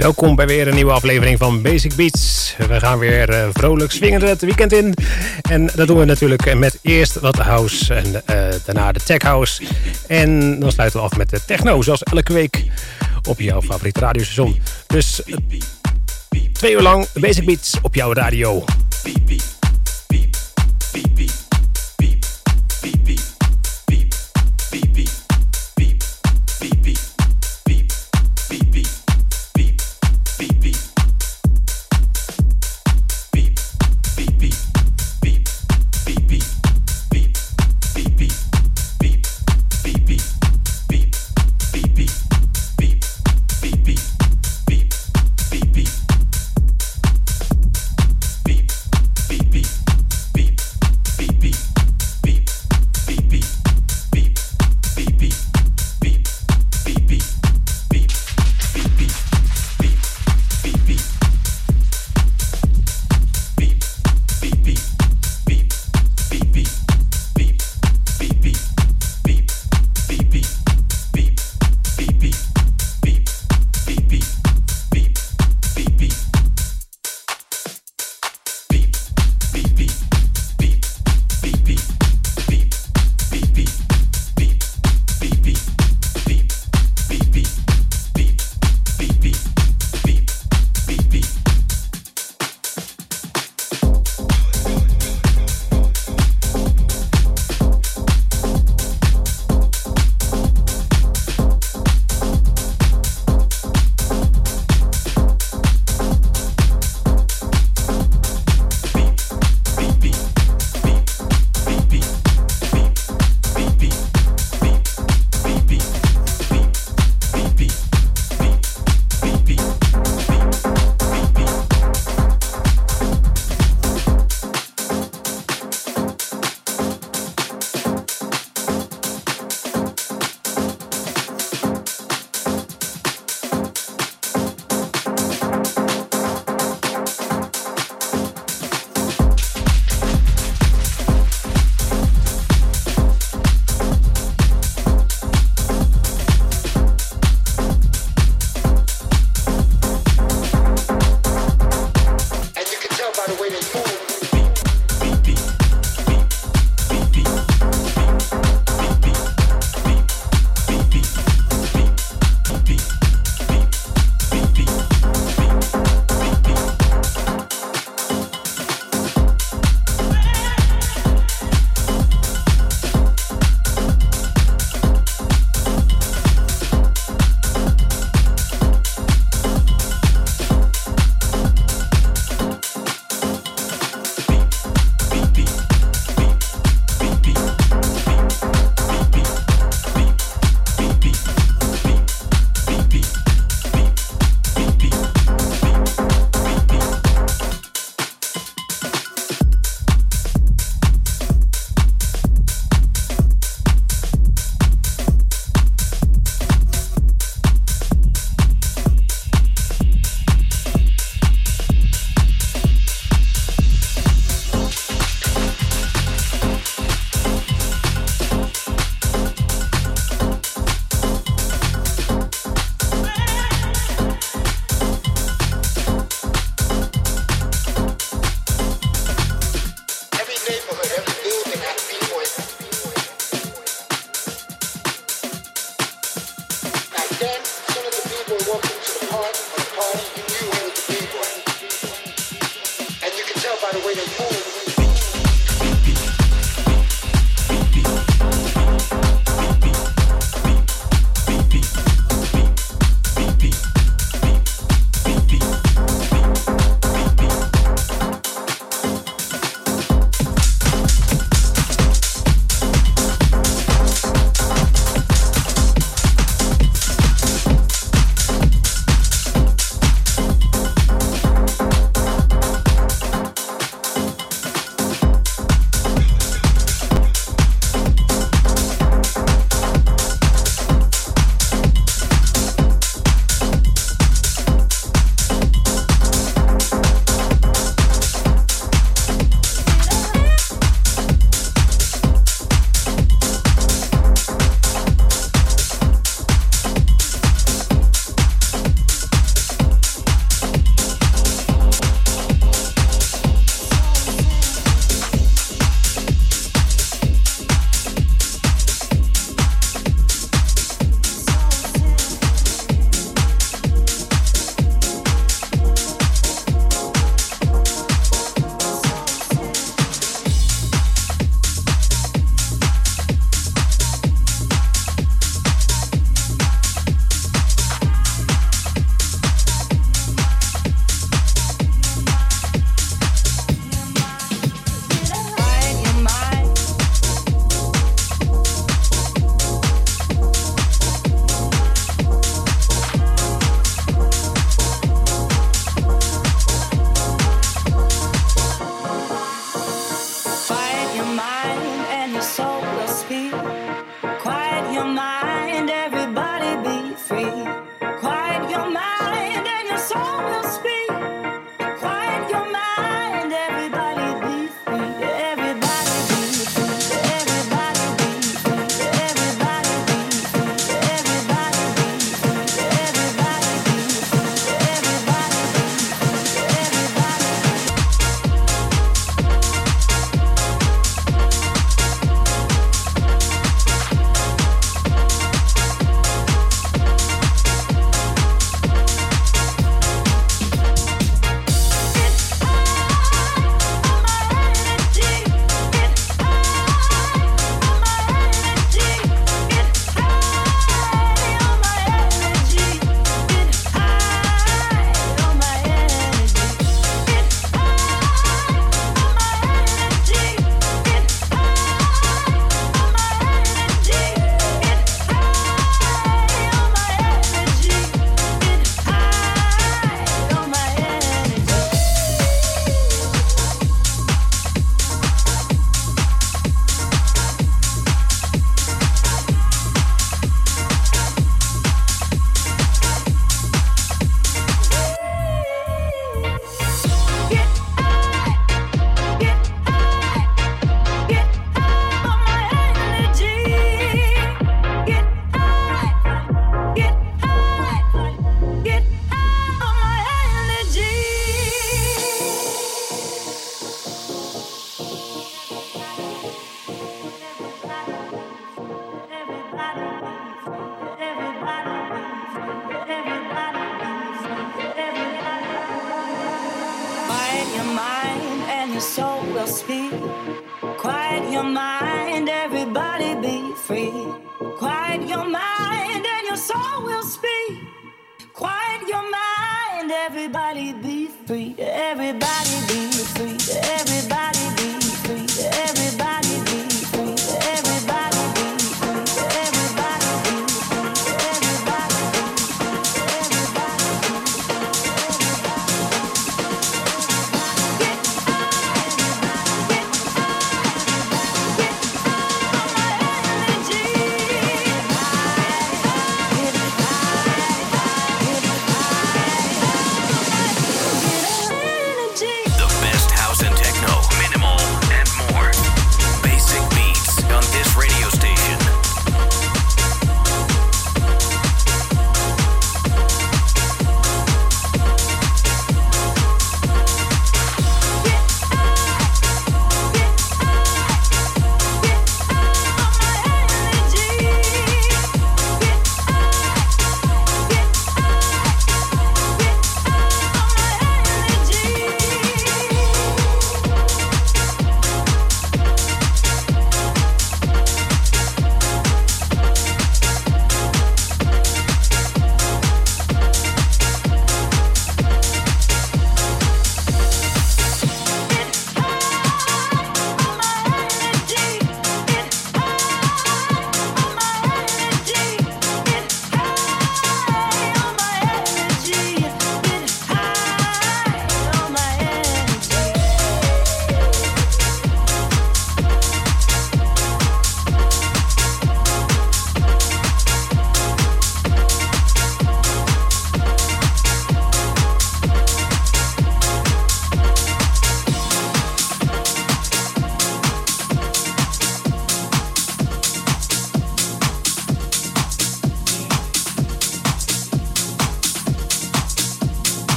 Welkom bij weer een nieuwe aflevering van Basic Beats. We gaan weer uh, vrolijk swingend het weekend in. En dat doen we natuurlijk met eerst wat house en uh, daarna de tech house. En dan sluiten we af met de techno, zoals elke week op jouw favoriete radiostation. Dus uh, twee uur lang Basic Beats op jouw radio.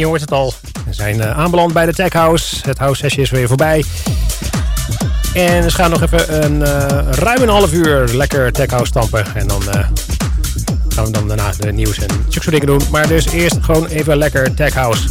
Je hoort het al. We zijn uh, aanbeland bij de Tech House. Het house sessie is weer voorbij. En we gaan nog even een uh, ruim een half uur lekker Tech House stampen. En dan uh, gaan we dan daarna de nieuws en zulke dingen doen. Maar dus eerst gewoon even lekker Tech House.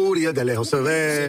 furia, de lejos se ve.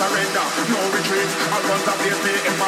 surrender, no retreat. I want to be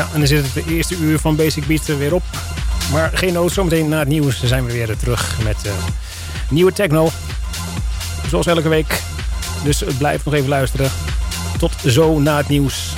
Ja, en dan zit het de eerste uur van Basic Beat weer op. Maar geen nood, zometeen na het nieuws zijn we weer terug met uh, nieuwe techno. Zoals elke week. Dus blijf nog even luisteren. Tot zo na het nieuws.